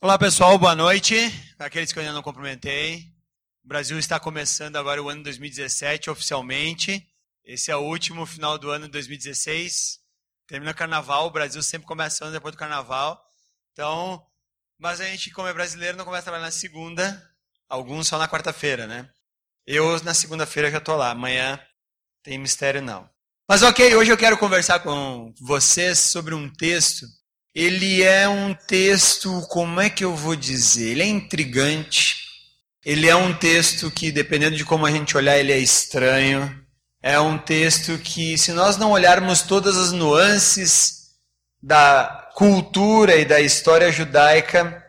Olá pessoal, boa noite. Aqueles que eu ainda não cumprimentei, o Brasil está começando agora o ano 2017 oficialmente. Esse é o último final do ano de 2016. Termina o carnaval, o Brasil sempre começando depois do carnaval. Então, mas a gente, como é brasileiro, não começa a trabalhar na segunda, alguns só na quarta-feira, né? Eu na segunda-feira já estou lá, amanhã tem mistério não. Mas ok, hoje eu quero conversar com vocês sobre um texto ele é um texto, como é que eu vou dizer? Ele é intrigante. Ele é um texto que, dependendo de como a gente olhar, ele é estranho. É um texto que, se nós não olharmos todas as nuances da cultura e da história judaica,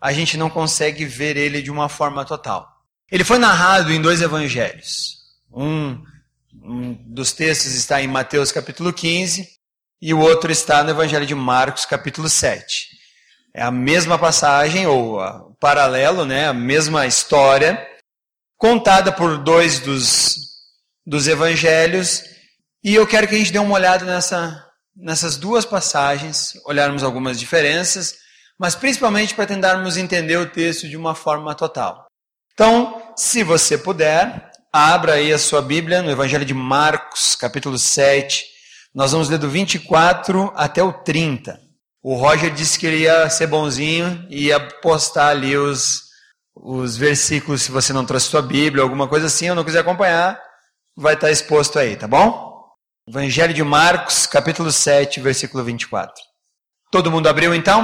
a gente não consegue ver ele de uma forma total. Ele foi narrado em dois evangelhos. Um, um dos textos está em Mateus capítulo 15 e o outro está no Evangelho de Marcos, capítulo 7. É a mesma passagem, ou o paralelo, né, a mesma história, contada por dois dos, dos evangelhos, e eu quero que a gente dê uma olhada nessa, nessas duas passagens, olharmos algumas diferenças, mas principalmente para tentarmos entender o texto de uma forma total. Então, se você puder, abra aí a sua Bíblia no Evangelho de Marcos, capítulo 7, nós vamos ler do 24 até o 30. O Roger disse que ele ia ser bonzinho e ia postar ali os, os versículos, se você não trouxe sua Bíblia, alguma coisa assim, ou não quiser acompanhar, vai estar exposto aí, tá bom? Evangelho de Marcos, capítulo 7, versículo 24. Todo mundo abriu então?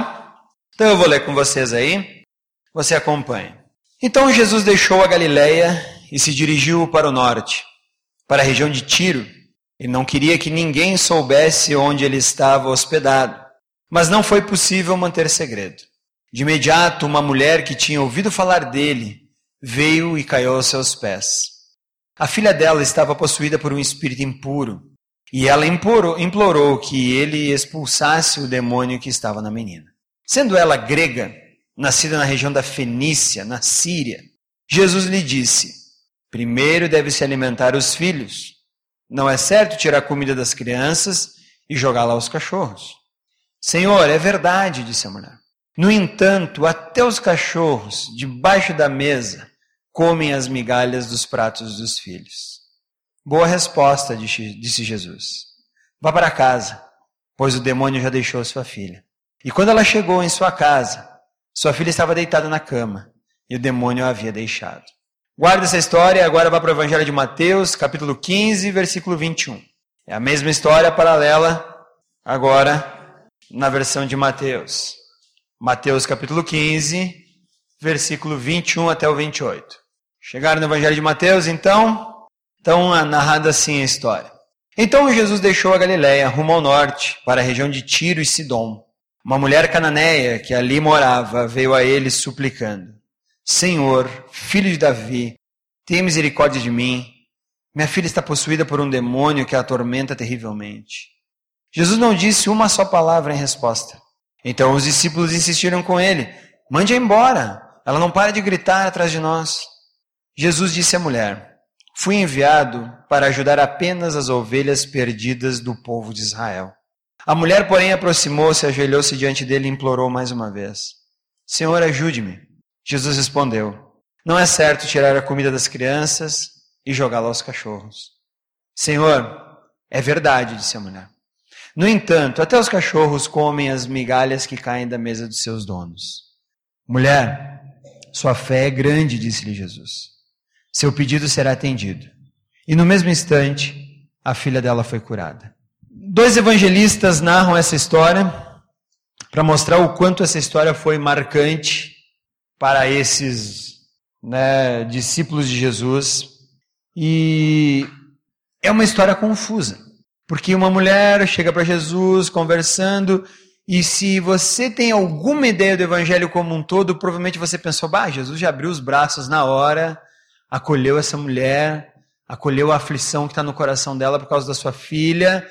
Então eu vou ler com vocês aí. Você acompanha. Então Jesus deixou a Galileia e se dirigiu para o norte, para a região de Tiro e não queria que ninguém soubesse onde ele estava hospedado. Mas não foi possível manter segredo. De imediato, uma mulher que tinha ouvido falar dele veio e caiu aos seus pés. A filha dela estava possuída por um espírito impuro, e ela implorou, implorou que ele expulsasse o demônio que estava na menina. Sendo ela grega, nascida na região da Fenícia, na Síria, Jesus lhe disse: Primeiro deve se alimentar os filhos não é certo tirar a comida das crianças e jogá-la aos cachorros. Senhor, é verdade, disse a mulher. No entanto, até os cachorros, debaixo da mesa, comem as migalhas dos pratos dos filhos. Boa resposta, disse Jesus. Vá para casa, pois o demônio já deixou sua filha. E quando ela chegou em sua casa, sua filha estava deitada na cama e o demônio a havia deixado. Guarda essa história agora vá para o Evangelho de Mateus, capítulo 15, versículo 21. É a mesma história paralela, agora na versão de Mateus. Mateus, capítulo 15, versículo 21 até o 28. Chegaram no Evangelho de Mateus, então? Então, narrada assim a história. Então Jesus deixou a Galiléia rumo ao norte, para a região de Tiro e Sidom. Uma mulher cananeia que ali morava veio a ele suplicando: Senhor, filho de Davi, tenha misericórdia de mim. Minha filha está possuída por um demônio que a atormenta terrivelmente. Jesus não disse uma só palavra em resposta. Então os discípulos insistiram com ele: Mande-a embora, ela não para de gritar atrás de nós. Jesus disse à mulher: Fui enviado para ajudar apenas as ovelhas perdidas do povo de Israel. A mulher, porém, aproximou-se, ajoelhou-se diante dele e implorou mais uma vez: Senhor, ajude-me. Jesus respondeu: Não é certo tirar a comida das crianças e jogá-la aos cachorros. Senhor, é verdade, disse a mulher. No entanto, até os cachorros comem as migalhas que caem da mesa dos seus donos. Mulher, sua fé é grande, disse-lhe Jesus. Seu pedido será atendido. E no mesmo instante, a filha dela foi curada. Dois evangelistas narram essa história para mostrar o quanto essa história foi marcante para esses né, discípulos de Jesus. E é uma história confusa, porque uma mulher chega para Jesus conversando, e se você tem alguma ideia do evangelho como um todo, provavelmente você pensou: bah, Jesus já abriu os braços na hora, acolheu essa mulher, acolheu a aflição que está no coração dela por causa da sua filha,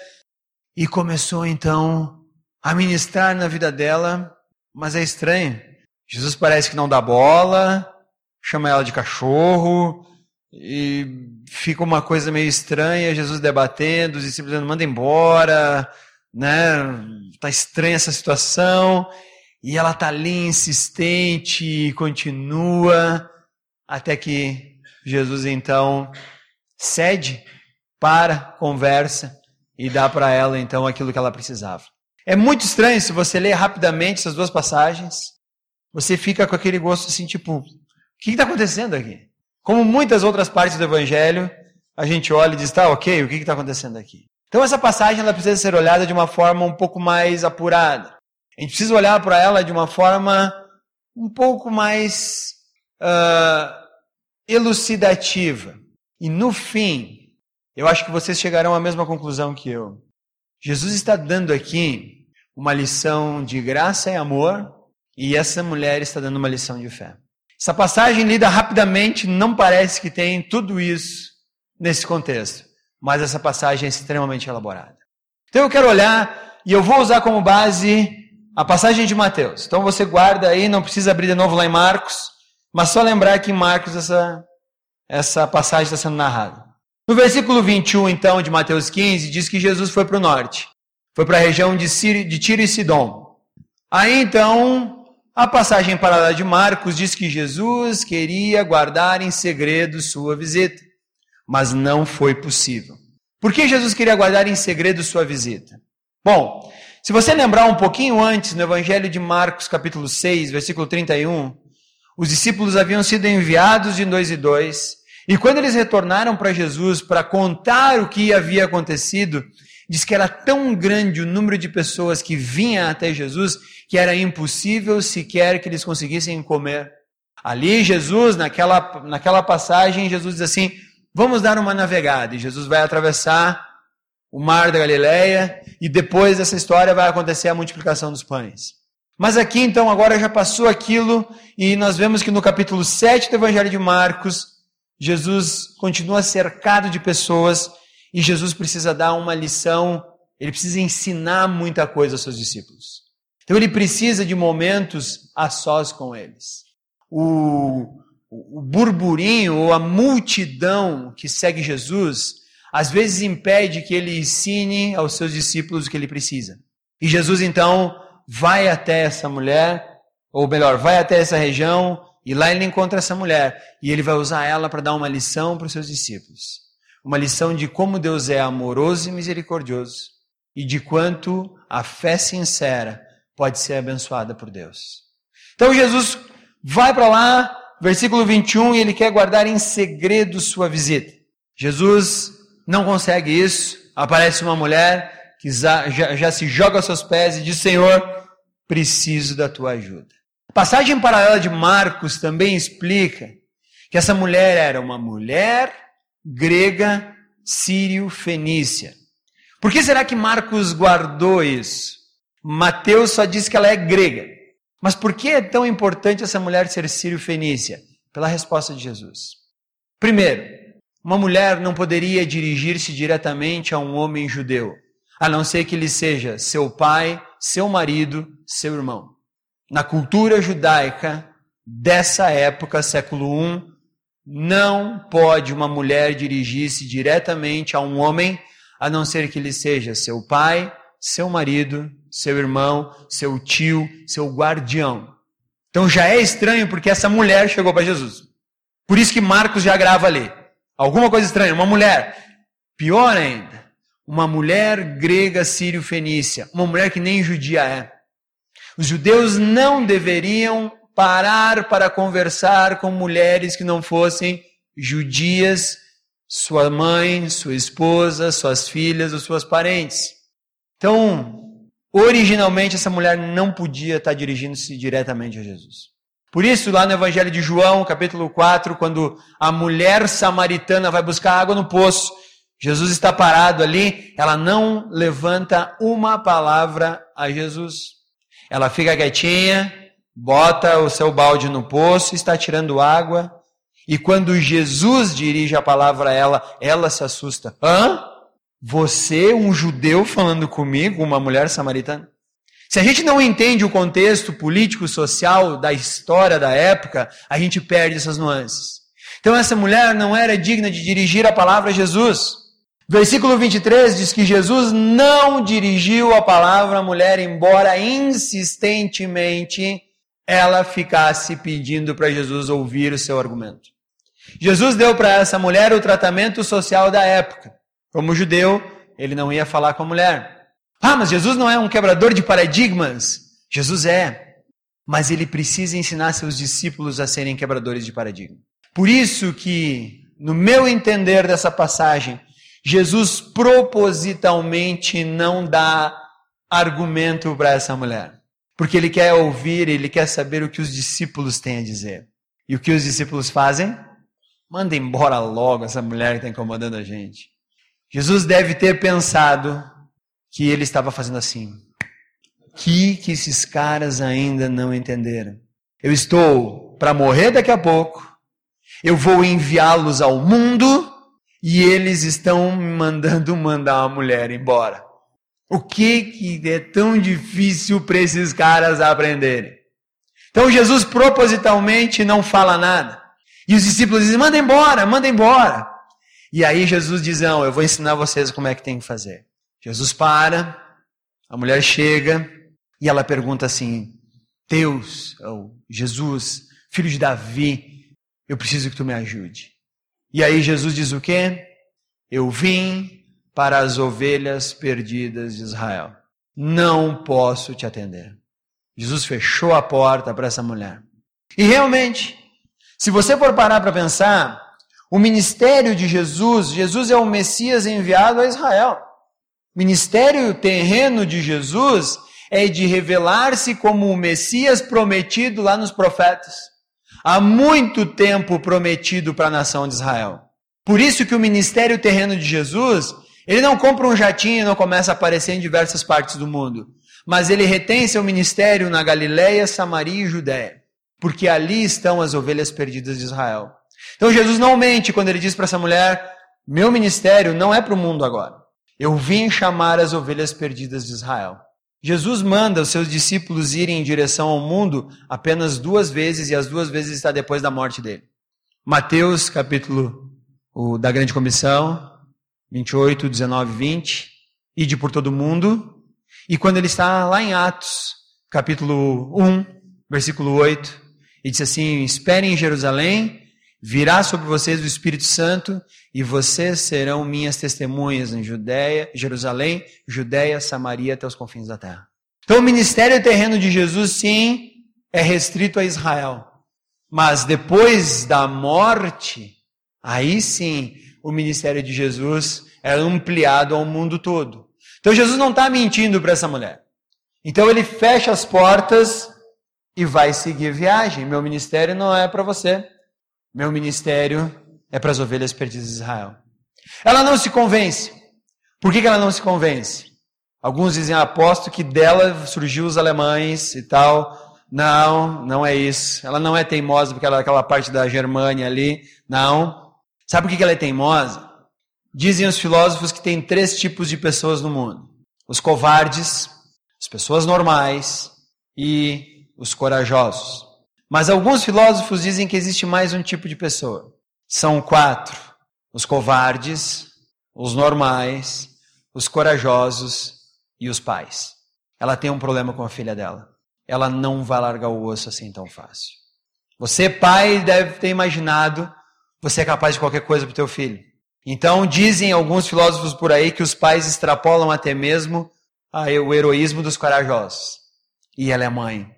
e começou então a ministrar na vida dela. Mas é estranho, Jesus parece que não dá bola, chama ela de cachorro, e fica uma coisa meio estranha, Jesus debatendo, os discípulos manda embora, né? Tá estranha essa situação. E ela está ali insistente continua, até que Jesus então cede, para, conversa e dá para ela então aquilo que ela precisava. É muito estranho se você ler rapidamente essas duas passagens, você fica com aquele gosto assim, tipo, o que está acontecendo aqui? Como muitas outras partes do Evangelho, a gente olha e diz, tá, ok, o que está acontecendo aqui? Então essa passagem ela precisa ser olhada de uma forma um pouco mais apurada. A gente precisa olhar para ela de uma forma um pouco mais uh, elucidativa. E no fim, eu acho que vocês chegarão à mesma conclusão que eu. Jesus está dando aqui uma lição de graça e amor, e essa mulher está dando uma lição de fé. Essa passagem lida rapidamente não parece que tem tudo isso nesse contexto, mas essa passagem é extremamente elaborada. Então eu quero olhar e eu vou usar como base a passagem de Mateus. Então você guarda aí, não precisa abrir de novo lá em Marcos, mas só lembrar que em Marcos essa, essa passagem está sendo narrada. No versículo 21, então, de Mateus 15, diz que Jesus foi para o norte. Foi para a região de, de Tiro e Sidom. Aí, então, a passagem paralela de Marcos diz que Jesus queria guardar em segredo sua visita. Mas não foi possível. Por que Jesus queria guardar em segredo sua visita? Bom, se você lembrar um pouquinho antes, no Evangelho de Marcos, capítulo 6, versículo 31, os discípulos haviam sido enviados de dois e dois e quando eles retornaram para Jesus para contar o que havia acontecido, diz que era tão grande o número de pessoas que vinham até Jesus que era impossível sequer que eles conseguissem comer. Ali, Jesus, naquela, naquela passagem, Jesus diz assim: Vamos dar uma navegada. E Jesus vai atravessar o mar da Galileia e depois dessa história vai acontecer a multiplicação dos pães. Mas aqui, então, agora já passou aquilo e nós vemos que no capítulo 7 do Evangelho de Marcos, Jesus continua cercado de pessoas e Jesus precisa dar uma lição, ele precisa ensinar muita coisa aos seus discípulos. Então ele precisa de momentos a sós com eles. O, o burburinho ou a multidão que segue Jesus às vezes impede que ele ensine aos seus discípulos o que ele precisa. E Jesus então vai até essa mulher, ou melhor, vai até essa região, e lá ele encontra essa mulher e ele vai usar ela para dar uma lição para os seus discípulos. Uma lição de como Deus é amoroso e misericordioso e de quanto a fé sincera pode ser abençoada por Deus. Então Jesus vai para lá, versículo 21, e ele quer guardar em segredo sua visita. Jesus não consegue isso. Aparece uma mulher que já, já, se joga aos seus pés e diz: Senhor, preciso da tua ajuda. A passagem paralela de Marcos também explica que essa mulher era uma mulher grega sírio-fenícia. Por que será que Marcos guardou isso? Mateus só diz que ela é grega. Mas por que é tão importante essa mulher ser sírio-fenícia? Pela resposta de Jesus. Primeiro, uma mulher não poderia dirigir-se diretamente a um homem judeu, a não ser que ele seja seu pai, seu marido, seu irmão na cultura judaica dessa época, século I, não pode uma mulher dirigir-se diretamente a um homem, a não ser que ele seja seu pai, seu marido, seu irmão, seu tio, seu guardião. Então já é estranho porque essa mulher chegou para Jesus. Por isso que Marcos já grava ali. Alguma coisa estranha, uma mulher. Pior ainda, uma mulher grega sírio-fenícia, uma mulher que nem judia é. Os judeus não deveriam parar para conversar com mulheres que não fossem judias, sua mãe, sua esposa, suas filhas ou suas parentes. Então, originalmente essa mulher não podia estar dirigindo-se diretamente a Jesus. Por isso, lá no Evangelho de João, capítulo 4, quando a mulher samaritana vai buscar água no poço, Jesus está parado ali, ela não levanta uma palavra a Jesus. Ela fica quietinha, bota o seu balde no poço, está tirando água. E quando Jesus dirige a palavra a ela, ela se assusta. Hã? Você, um judeu, falando comigo, uma mulher samaritana? Se a gente não entende o contexto político, social da história da época, a gente perde essas nuances. Então essa mulher não era digna de dirigir a palavra a Jesus. Versículo 23 diz que Jesus não dirigiu a palavra à mulher, embora insistentemente ela ficasse pedindo para Jesus ouvir o seu argumento. Jesus deu para essa mulher o tratamento social da época. Como judeu, ele não ia falar com a mulher. Ah, mas Jesus não é um quebrador de paradigmas. Jesus é. Mas ele precisa ensinar seus discípulos a serem quebradores de paradigma. Por isso que, no meu entender dessa passagem, Jesus propositalmente não dá argumento para essa mulher. Porque ele quer ouvir, ele quer saber o que os discípulos têm a dizer. E o que os discípulos fazem? Manda embora logo essa mulher que está incomodando a gente. Jesus deve ter pensado que ele estava fazendo assim. Que que esses caras ainda não entenderam? Eu estou para morrer daqui a pouco. Eu vou enviá-los ao mundo e eles estão me mandando mandar a mulher embora. O que que é tão difícil para esses caras aprenderem? Então Jesus propositalmente não fala nada. E os discípulos dizem: manda embora, manda embora. E aí Jesus diz: Não, eu vou ensinar vocês como é que tem que fazer. Jesus para, a mulher chega e ela pergunta assim: Deus, ou Jesus, filho de Davi, eu preciso que tu me ajude. E aí Jesus diz o quê? Eu vim para as ovelhas perdidas de Israel. Não posso te atender. Jesus fechou a porta para essa mulher. E realmente, se você for parar para pensar, o ministério de Jesus, Jesus é o Messias enviado a Israel. O ministério terreno de Jesus é de revelar-se como o Messias prometido lá nos profetas. Há muito tempo prometido para a nação de Israel. Por isso que o ministério terreno de Jesus, ele não compra um jatinho e não começa a aparecer em diversas partes do mundo. Mas ele retém seu ministério na Galiléia, Samaria e Judéia. Porque ali estão as ovelhas perdidas de Israel. Então Jesus não mente quando ele diz para essa mulher: Meu ministério não é para o mundo agora. Eu vim chamar as ovelhas perdidas de Israel. Jesus manda os seus discípulos irem em direção ao mundo apenas duas vezes, e as duas vezes está depois da morte dele. Mateus, capítulo o, da Grande Comissão, 28, 19 e 20, ide por todo mundo. E quando ele está lá em Atos, capítulo 1, versículo 8, ele diz assim: Esperem em Jerusalém Virá sobre vocês o Espírito Santo e vocês serão minhas testemunhas em Judéia, Jerusalém, Judéia, Samaria até os confins da terra. Então o ministério terreno de Jesus sim é restrito a Israel. Mas depois da morte, aí sim o ministério de Jesus é ampliado ao mundo todo. Então Jesus não está mentindo para essa mulher. Então ele fecha as portas e vai seguir viagem. Meu ministério não é para você. Meu ministério é para as ovelhas perdidas de Israel. Ela não se convence. Por que, que ela não se convence? Alguns dizem, ah, aposto que dela surgiu os alemães e tal. Não, não é isso. Ela não é teimosa porque ela é aquela parte da Germânia ali. Não. Sabe por que, que ela é teimosa? Dizem os filósofos que tem três tipos de pessoas no mundo: os covardes, as pessoas normais e os corajosos. Mas alguns filósofos dizem que existe mais um tipo de pessoa. São quatro: os covardes, os normais, os corajosos e os pais. Ela tem um problema com a filha dela. Ela não vai largar o osso assim tão fácil. Você, pai, deve ter imaginado você é capaz de qualquer coisa para o teu filho. Então, dizem alguns filósofos por aí que os pais extrapolam até mesmo o heroísmo dos corajosos. E ela é mãe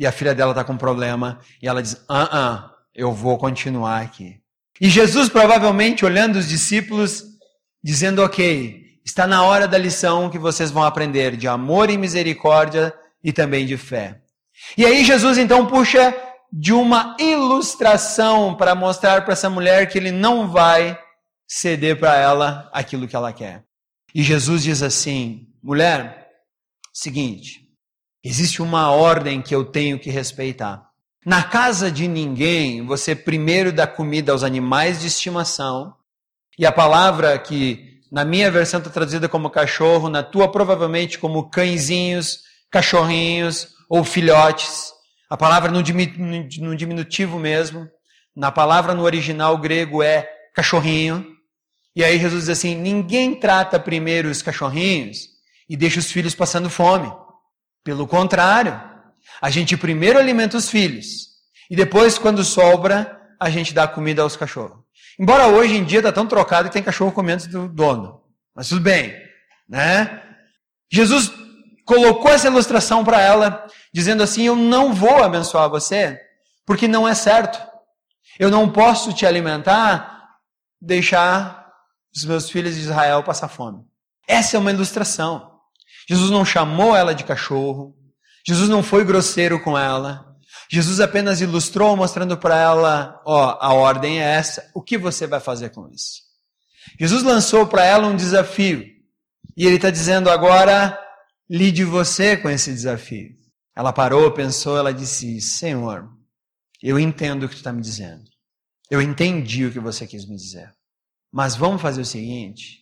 e a filha dela está com problema, e ela diz: ah, ah, eu vou continuar aqui. E Jesus, provavelmente, olhando os discípulos, dizendo: ok, está na hora da lição que vocês vão aprender de amor e misericórdia e também de fé. E aí, Jesus então puxa de uma ilustração para mostrar para essa mulher que ele não vai ceder para ela aquilo que ela quer. E Jesus diz assim: mulher, seguinte, Existe uma ordem que eu tenho que respeitar. Na casa de ninguém, você primeiro dá comida aos animais de estimação. E a palavra que na minha versão está traduzida como cachorro, na tua provavelmente como cãezinhos, cachorrinhos ou filhotes. A palavra no diminutivo mesmo. Na palavra no original grego é cachorrinho. E aí Jesus diz assim: ninguém trata primeiro os cachorrinhos e deixa os filhos passando fome. Pelo contrário, a gente primeiro alimenta os filhos e depois, quando sobra, a gente dá comida aos cachorros. Embora hoje em dia está tão trocado que tem cachorro comendo do dono. Mas tudo bem, né? Jesus colocou essa ilustração para ela, dizendo assim: Eu não vou abençoar você, porque não é certo. Eu não posso te alimentar, deixar os meus filhos de Israel passar fome. Essa é uma ilustração. Jesus não chamou ela de cachorro. Jesus não foi grosseiro com ela. Jesus apenas ilustrou, mostrando para ela: ó, a ordem é essa, o que você vai fazer com isso? Jesus lançou para ela um desafio, e ele está dizendo agora: lide você com esse desafio. Ela parou, pensou, ela disse: Senhor, eu entendo o que tu está me dizendo. Eu entendi o que você quis me dizer. Mas vamos fazer o seguinte: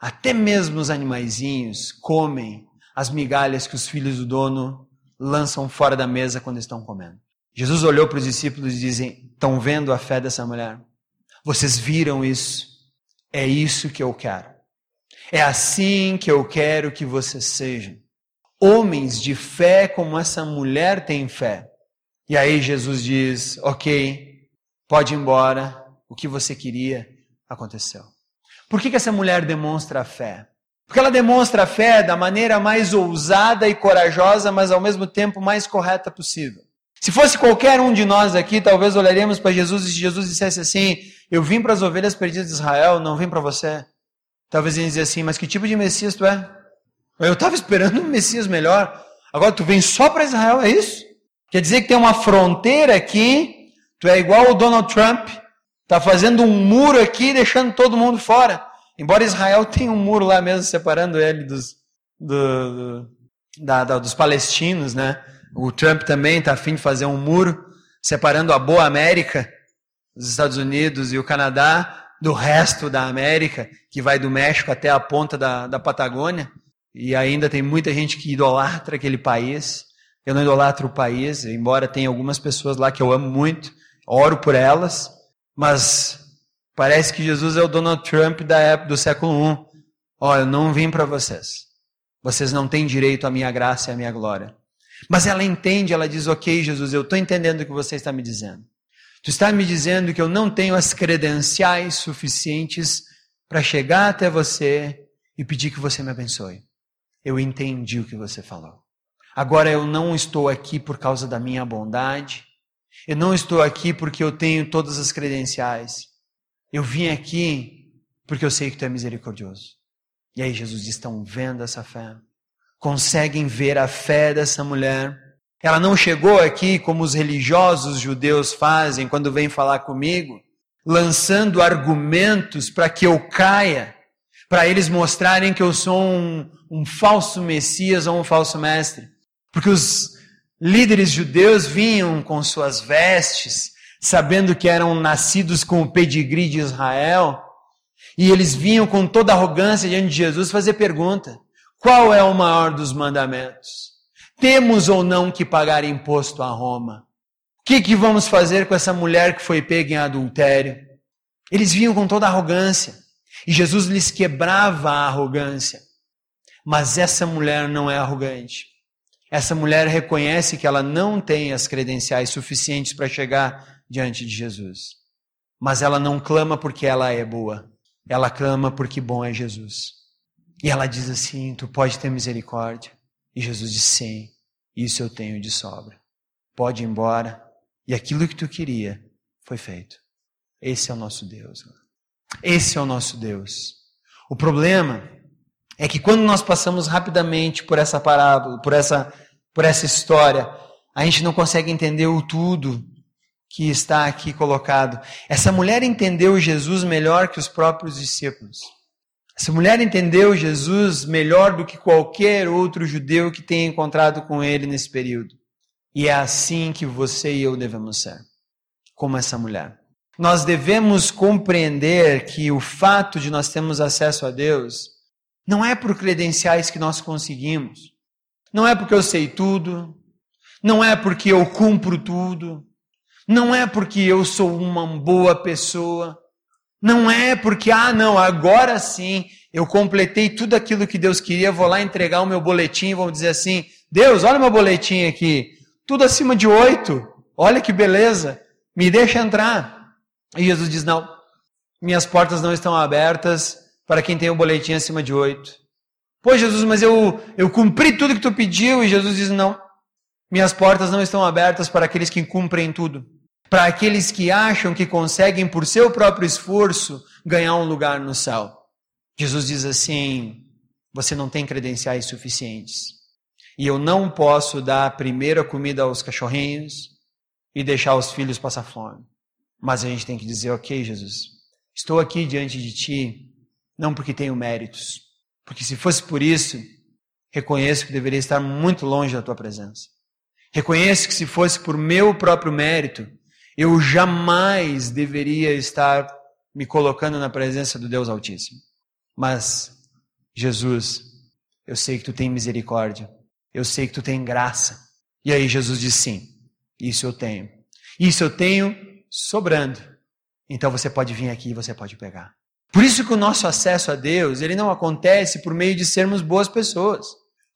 até mesmo os animaizinhos comem as migalhas que os filhos do dono lançam fora da mesa quando estão comendo. Jesus olhou para os discípulos e disse: Estão vendo a fé dessa mulher? Vocês viram isso? É isso que eu quero. É assim que eu quero que vocês sejam. Homens de fé como essa mulher tem fé. E aí Jesus diz: Ok, pode ir embora. O que você queria aconteceu. Por que, que essa mulher demonstra a fé? Porque ela demonstra a fé da maneira mais ousada e corajosa, mas ao mesmo tempo mais correta possível. Se fosse qualquer um de nós aqui, talvez olharíamos para Jesus e Jesus dissesse assim: Eu vim para as ovelhas perdidas de Israel, não vim para você. Talvez ele dizia assim: Mas que tipo de Messias tu é? Eu estava esperando um Messias melhor. Agora tu vem só para Israel, é isso? Quer dizer que tem uma fronteira aqui, tu é igual o Donald Trump, está fazendo um muro aqui, deixando todo mundo fora. Embora Israel tenha um muro lá mesmo separando ele dos, do, do, da, da, dos palestinos, né? O Trump também está afim de fazer um muro separando a boa América, os Estados Unidos e o Canadá, do resto da América, que vai do México até a ponta da, da Patagônia. E ainda tem muita gente que idolatra aquele país. Eu não idolatro o país, embora tenha algumas pessoas lá que eu amo muito, oro por elas, mas Parece que Jesus é o Donald Trump da época do século I. Ó, eu não vim para vocês. Vocês não têm direito à minha graça e à minha glória. Mas ela entende, ela diz: Ok, Jesus, eu estou entendendo o que você está me dizendo. Tu está me dizendo que eu não tenho as credenciais suficientes para chegar até você e pedir que você me abençoe. Eu entendi o que você falou. Agora eu não estou aqui por causa da minha bondade. Eu não estou aqui porque eu tenho todas as credenciais. Eu vim aqui porque eu sei que tu é misericordioso. E aí Jesus diz: estão vendo essa fé? Conseguem ver a fé dessa mulher? Ela não chegou aqui como os religiosos judeus fazem quando vêm falar comigo, lançando argumentos para que eu caia, para eles mostrarem que eu sou um, um falso Messias ou um falso mestre. Porque os líderes judeus vinham com suas vestes, sabendo que eram nascidos com o pedigree de Israel, e eles vinham com toda arrogância diante de Jesus fazer pergunta: qual é o maior dos mandamentos? Temos ou não que pagar imposto a Roma? O que, que vamos fazer com essa mulher que foi pega em adultério? Eles vinham com toda arrogância, e Jesus lhes quebrava a arrogância. Mas essa mulher não é arrogante. Essa mulher reconhece que ela não tem as credenciais suficientes para chegar diante de Jesus. Mas ela não clama porque ela é boa, ela clama porque bom é Jesus. E ela diz assim: Tu pode ter misericórdia. E Jesus diz: Sim, isso eu tenho de sobra. Pode ir embora. E aquilo que tu queria foi feito. Esse é o nosso Deus. Esse é o nosso Deus. O problema é que quando nós passamos rapidamente por essa parábola, por essa, por essa história, a gente não consegue entender o tudo que está aqui colocado. Essa mulher entendeu Jesus melhor que os próprios discípulos. Essa mulher entendeu Jesus melhor do que qualquer outro judeu que tenha encontrado com ele nesse período. E é assim que você e eu devemos ser, como essa mulher. Nós devemos compreender que o fato de nós termos acesso a Deus não é por credenciais que nós conseguimos, não é porque eu sei tudo, não é porque eu cumpro tudo, não é porque eu sou uma boa pessoa, Não é porque, ah, não, agora sim eu completei tudo aquilo que Deus queria, vou lá entregar o meu boletim, vamos dizer assim: Deus, olha meu boletim aqui, tudo acima de oito, olha que beleza, me deixa entrar. E Jesus diz: não, minhas portas não estão abertas para quem tem o boletim acima de oito. Pô, Jesus, mas eu, eu cumpri tudo que tu pediu, e Jesus diz: não, minhas portas não estão abertas para aqueles que cumprem tudo para aqueles que acham que conseguem, por seu próprio esforço, ganhar um lugar no céu. Jesus diz assim: você não tem credenciais suficientes. E eu não posso dar a primeira comida aos cachorrinhos e deixar os filhos passar fome. Mas a gente tem que dizer: ok, Jesus, estou aqui diante de ti, não porque tenho méritos, porque se fosse por isso, reconheço que deveria estar muito longe da tua presença. Reconheço que se fosse por meu próprio mérito, eu jamais deveria estar me colocando na presença do Deus Altíssimo. Mas, Jesus, eu sei que tu tem misericórdia, eu sei que tu tem graça. E aí Jesus diz: sim, isso eu tenho. Isso eu tenho sobrando. Então você pode vir aqui e você pode pegar. Por isso que o nosso acesso a Deus, ele não acontece por meio de sermos boas pessoas.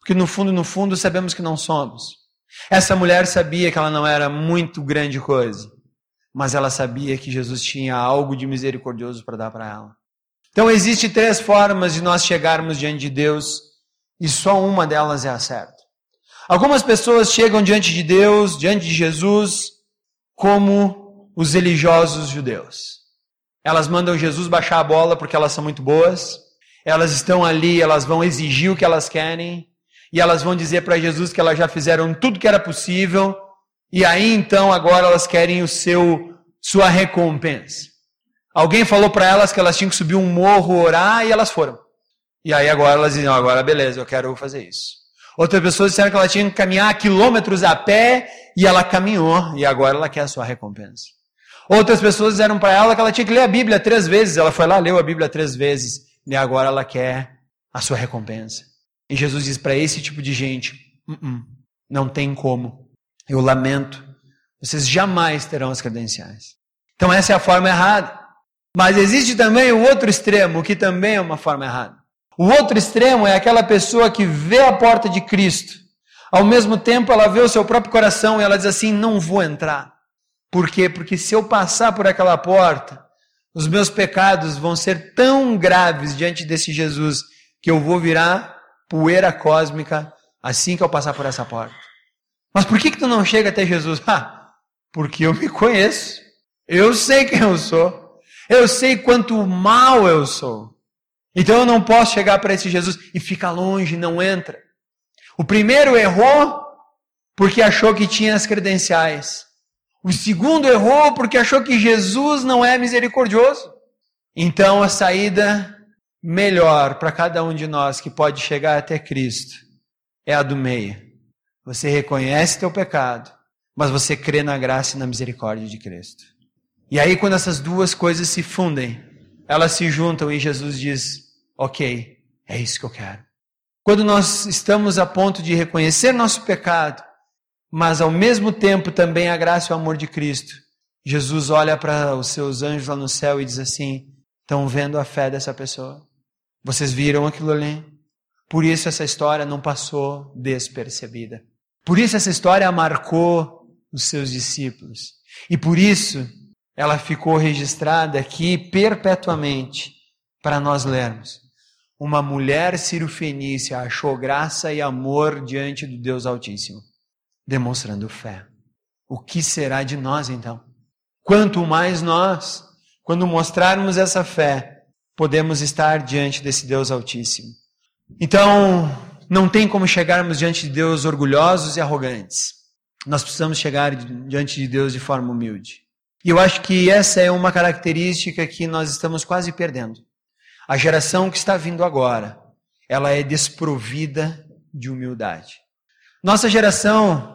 Porque no fundo, no fundo, sabemos que não somos. Essa mulher sabia que ela não era muito grande coisa mas ela sabia que Jesus tinha algo de misericordioso para dar para ela. Então existe três formas de nós chegarmos diante de Deus e só uma delas é a certa. Algumas pessoas chegam diante de Deus, diante de Jesus, como os religiosos judeus. Elas mandam Jesus baixar a bola porque elas são muito boas. Elas estão ali, elas vão exigir o que elas querem e elas vão dizer para Jesus que elas já fizeram tudo que era possível e aí então agora elas querem o seu sua recompensa. Alguém falou para elas que elas tinham que subir um morro, orar e elas foram. E aí agora elas dizem, agora beleza, eu quero fazer isso. Outras pessoas disseram que ela tinha que caminhar quilômetros a pé e ela caminhou e agora ela quer a sua recompensa. Outras pessoas disseram para ela que ela tinha que ler a Bíblia três vezes. Ela foi lá, leu a Bíblia três vezes e agora ela quer a sua recompensa. E Jesus diz para esse tipo de gente: uh -uh, não tem como. Eu lamento. Vocês jamais terão as credenciais. Então, essa é a forma errada. Mas existe também o outro extremo, que também é uma forma errada. O outro extremo é aquela pessoa que vê a porta de Cristo. Ao mesmo tempo, ela vê o seu próprio coração e ela diz assim: não vou entrar. Por quê? Porque se eu passar por aquela porta, os meus pecados vão ser tão graves diante desse Jesus que eu vou virar poeira cósmica assim que eu passar por essa porta. Mas por que, que tu não chega até Jesus? Ah, porque eu me conheço. Eu sei quem eu sou. Eu sei quanto mal eu sou. Então eu não posso chegar para esse Jesus e ficar longe, não entra. O primeiro errou porque achou que tinha as credenciais. O segundo errou porque achou que Jesus não é misericordioso. Então a saída melhor para cada um de nós que pode chegar até Cristo é a do meio. Você reconhece teu pecado, mas você crê na graça e na misericórdia de Cristo. E aí, quando essas duas coisas se fundem, elas se juntam e Jesus diz: Ok, é isso que eu quero. Quando nós estamos a ponto de reconhecer nosso pecado, mas ao mesmo tempo também a graça e o amor de Cristo, Jesus olha para os seus anjos lá no céu e diz assim: Estão vendo a fé dessa pessoa? Vocês viram aquilo ali? Por isso essa história não passou despercebida. Por isso essa história marcou os seus discípulos. E por isso ela ficou registrada aqui perpetuamente para nós lermos. Uma mulher cirofenícia achou graça e amor diante do Deus Altíssimo, demonstrando fé. O que será de nós então? Quanto mais nós, quando mostrarmos essa fé, podemos estar diante desse Deus Altíssimo. Então, não tem como chegarmos diante de Deus orgulhosos e arrogantes. Nós precisamos chegar diante de Deus de forma humilde. E eu acho que essa é uma característica que nós estamos quase perdendo. A geração que está vindo agora, ela é desprovida de humildade. Nossa geração,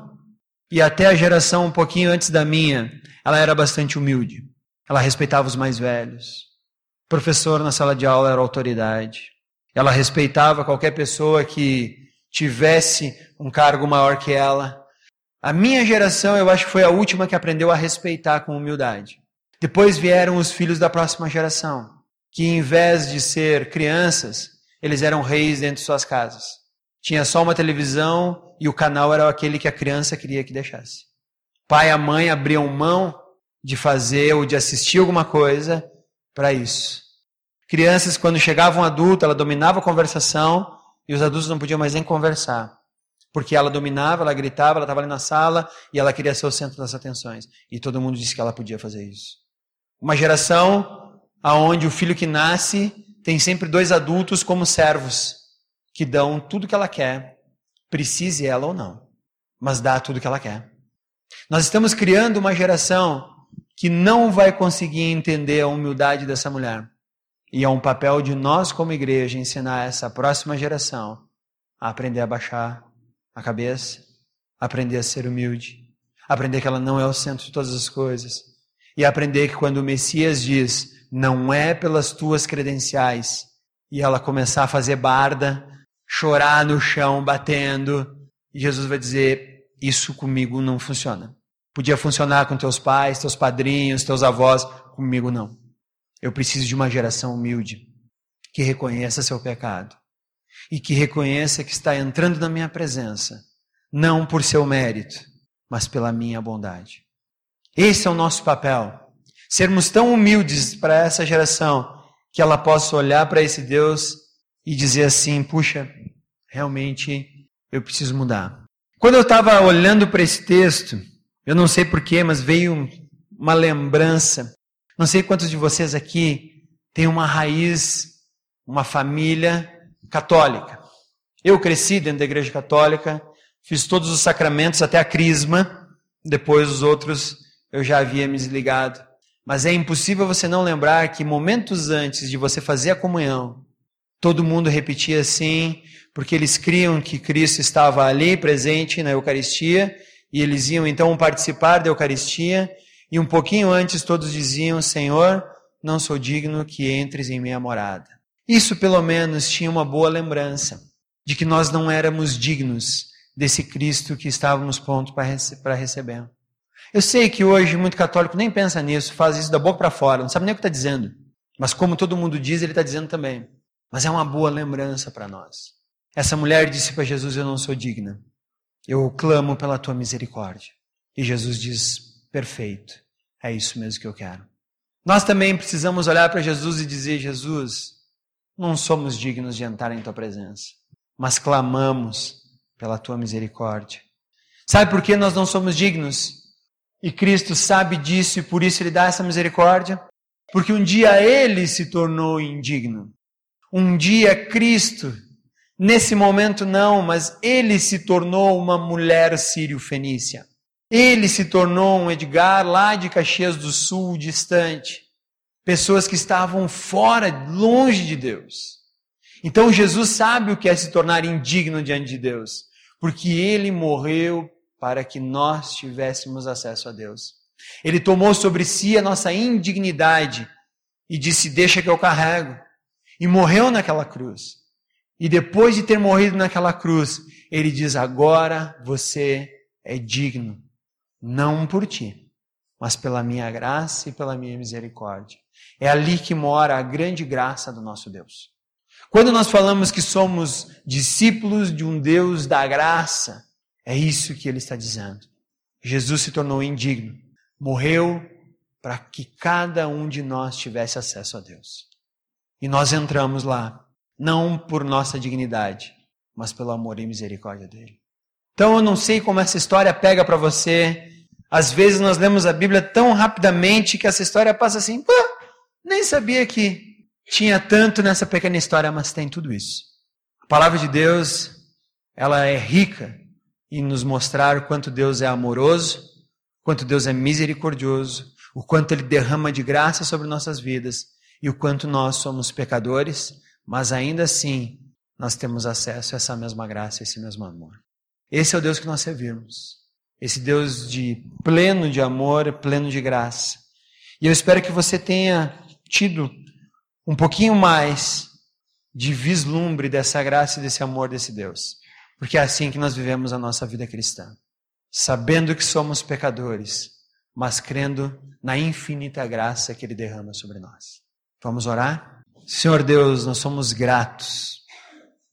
e até a geração um pouquinho antes da minha, ela era bastante humilde. Ela respeitava os mais velhos. O professor na sala de aula era autoridade. Ela respeitava qualquer pessoa que tivesse um cargo maior que ela. A minha geração, eu acho que foi a última que aprendeu a respeitar com humildade. Depois vieram os filhos da próxima geração, que em vez de ser crianças, eles eram reis dentro de suas casas. Tinha só uma televisão e o canal era aquele que a criança queria que deixasse. Pai e a mãe abriam mão de fazer ou de assistir alguma coisa para isso. Crianças, quando chegavam adulto, ela dominava a conversação e os adultos não podiam mais nem conversar. Porque ela dominava, ela gritava, ela estava ali na sala e ela queria ser o centro das atenções. E todo mundo disse que ela podia fazer isso. Uma geração aonde o filho que nasce tem sempre dois adultos como servos, que dão tudo que ela quer, precise ela ou não, mas dá tudo que ela quer. Nós estamos criando uma geração que não vai conseguir entender a humildade dessa mulher. E é um papel de nós, como igreja, ensinar essa próxima geração a aprender a baixar a cabeça, aprender a ser humilde, aprender que ela não é o centro de todas as coisas, e aprender que quando o Messias diz, não é pelas tuas credenciais, e ela começar a fazer barda, chorar no chão, batendo, e Jesus vai dizer: Isso comigo não funciona. Podia funcionar com teus pais, teus padrinhos, teus avós, comigo não. Eu preciso de uma geração humilde que reconheça seu pecado e que reconheça que está entrando na minha presença, não por seu mérito, mas pela minha bondade. Esse é o nosso papel. Sermos tão humildes para essa geração que ela possa olhar para esse Deus e dizer assim: puxa, realmente eu preciso mudar. Quando eu estava olhando para esse texto, eu não sei porquê, mas veio uma lembrança. Não sei quantos de vocês aqui têm uma raiz, uma família católica. Eu cresci dentro da igreja católica, fiz todos os sacramentos até a crisma, depois os outros eu já havia me desligado. Mas é impossível você não lembrar que momentos antes de você fazer a comunhão, todo mundo repetia assim, porque eles criam que Cristo estava ali presente na Eucaristia, e eles iam então participar da Eucaristia, e um pouquinho antes todos diziam: Senhor, não sou digno que entres em minha morada. Isso pelo menos tinha uma boa lembrança de que nós não éramos dignos desse Cristo que estávamos prontos para receber. Eu sei que hoje muito católico nem pensa nisso, faz isso da boca para fora, não sabe nem o que está dizendo. Mas como todo mundo diz, ele está dizendo também. Mas é uma boa lembrança para nós. Essa mulher disse para Jesus: Eu não sou digna. Eu clamo pela tua misericórdia. E Jesus diz: Perfeito, é isso mesmo que eu quero. Nós também precisamos olhar para Jesus e dizer: Jesus, não somos dignos de entrar em tua presença, mas clamamos pela tua misericórdia. Sabe por que nós não somos dignos? E Cristo sabe disso e por isso ele dá essa misericórdia. Porque um dia ele se tornou indigno. Um dia Cristo, nesse momento não, mas ele se tornou uma mulher sírio-fenícia. Ele se tornou um Edgar lá de Caxias do Sul, distante. Pessoas que estavam fora, longe de Deus. Então Jesus sabe o que é se tornar indigno diante de Deus, porque ele morreu para que nós tivéssemos acesso a Deus. Ele tomou sobre si a nossa indignidade e disse: Deixa que eu carrego. E morreu naquela cruz. E depois de ter morrido naquela cruz, ele diz: Agora você é digno, não por ti, mas pela minha graça e pela minha misericórdia. É ali que mora a grande graça do nosso Deus. Quando nós falamos que somos discípulos de um Deus da graça, é isso que ele está dizendo. Jesus se tornou indigno, morreu para que cada um de nós tivesse acesso a Deus. E nós entramos lá, não por nossa dignidade, mas pelo amor e misericórdia dele. Então eu não sei como essa história pega para você. Às vezes nós lemos a Bíblia tão rapidamente que essa história passa assim, pô, nem sabia que tinha tanto nessa pequena história, mas tem tudo isso. A palavra de Deus, ela é rica e nos mostrar quanto Deus é amoroso, quanto Deus é misericordioso, o quanto Ele derrama de graça sobre nossas vidas e o quanto nós somos pecadores, mas ainda assim nós temos acesso a essa mesma graça, a esse mesmo amor. Esse é o Deus que nós servimos. Esse Deus de pleno de amor, pleno de graça. E eu espero que você tenha tido um pouquinho mais de vislumbre dessa graça e desse amor desse Deus. Porque é assim que nós vivemos a nossa vida cristã. Sabendo que somos pecadores, mas crendo na infinita graça que Ele derrama sobre nós. Vamos orar? Senhor Deus, nós somos gratos.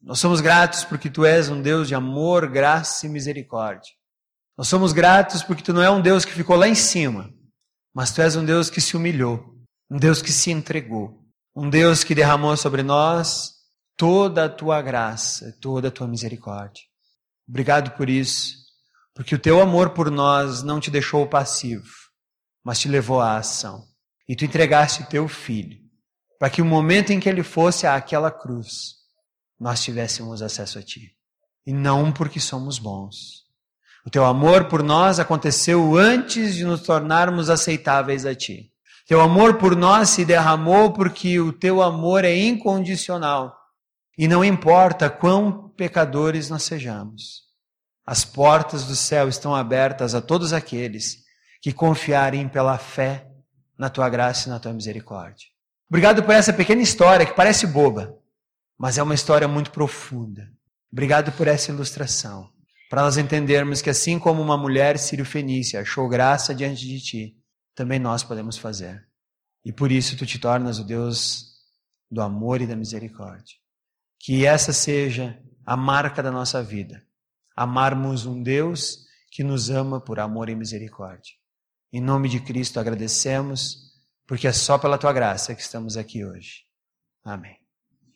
Nós somos gratos porque Tu és um Deus de amor, graça e misericórdia. Nós somos gratos porque Tu não é um Deus que ficou lá em cima, mas Tu és um Deus que se humilhou, um Deus que se entregou, um Deus que derramou sobre nós toda a Tua graça, toda a Tua misericórdia. Obrigado por isso, porque o Teu amor por nós não te deixou passivo, mas te levou à ação. E Tu entregaste Teu Filho, para que o momento em que Ele fosse àquela cruz, nós tivéssemos acesso a Ti. E não porque somos bons, o teu amor por nós aconteceu antes de nos tornarmos aceitáveis a ti. Teu amor por nós se derramou porque o teu amor é incondicional. E não importa quão pecadores nós sejamos. As portas do céu estão abertas a todos aqueles que confiarem pela fé na tua graça e na tua misericórdia. Obrigado por essa pequena história que parece boba, mas é uma história muito profunda. Obrigado por essa ilustração para nós entendermos que assim como uma mulher sírio-fenícia achou graça diante de ti, também nós podemos fazer. E por isso tu te tornas o Deus do amor e da misericórdia. Que essa seja a marca da nossa vida. Amarmos um Deus que nos ama por amor e misericórdia. Em nome de Cristo agradecemos, porque é só pela tua graça que estamos aqui hoje. Amém.